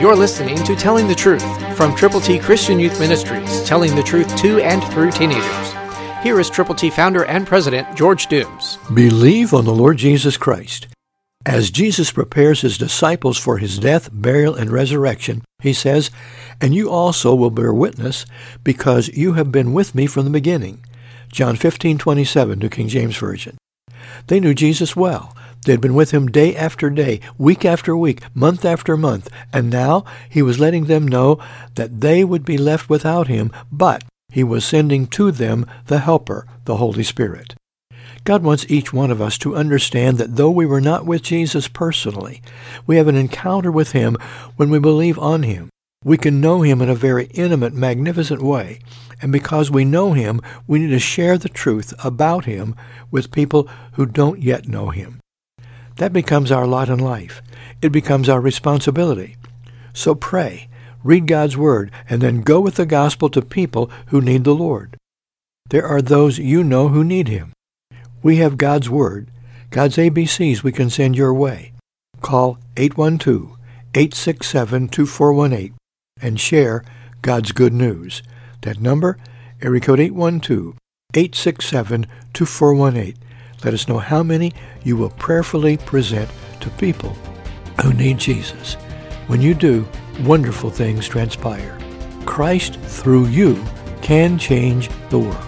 You're listening to Telling the Truth from Triple T Christian Youth Ministries, telling the truth to and through teenagers. Here is Triple T founder and president George Dooms. Believe on the Lord Jesus Christ. As Jesus prepares his disciples for his death, burial, and resurrection, he says, And you also will bear witness, because you have been with me from the beginning. John 15:27, New King James Version. They knew Jesus well. They had been with him day after day, week after week, month after month, and now he was letting them know that they would be left without him, but he was sending to them the Helper, the Holy Spirit. God wants each one of us to understand that though we were not with Jesus personally, we have an encounter with him when we believe on him. We can know him in a very intimate, magnificent way. And because we know him, we need to share the truth about him with people who don't yet know him. That becomes our lot in life. It becomes our responsibility. So pray, read God's Word, and then go with the gospel to people who need the Lord. There are those you know who need Him. We have God's Word, God's ABCs we can send your way. Call 812-867-2418 and share God's good news. That number, area code 812-867-2418. Let us know how many you will prayerfully present to people who need Jesus. When you do, wonderful things transpire. Christ, through you, can change the world.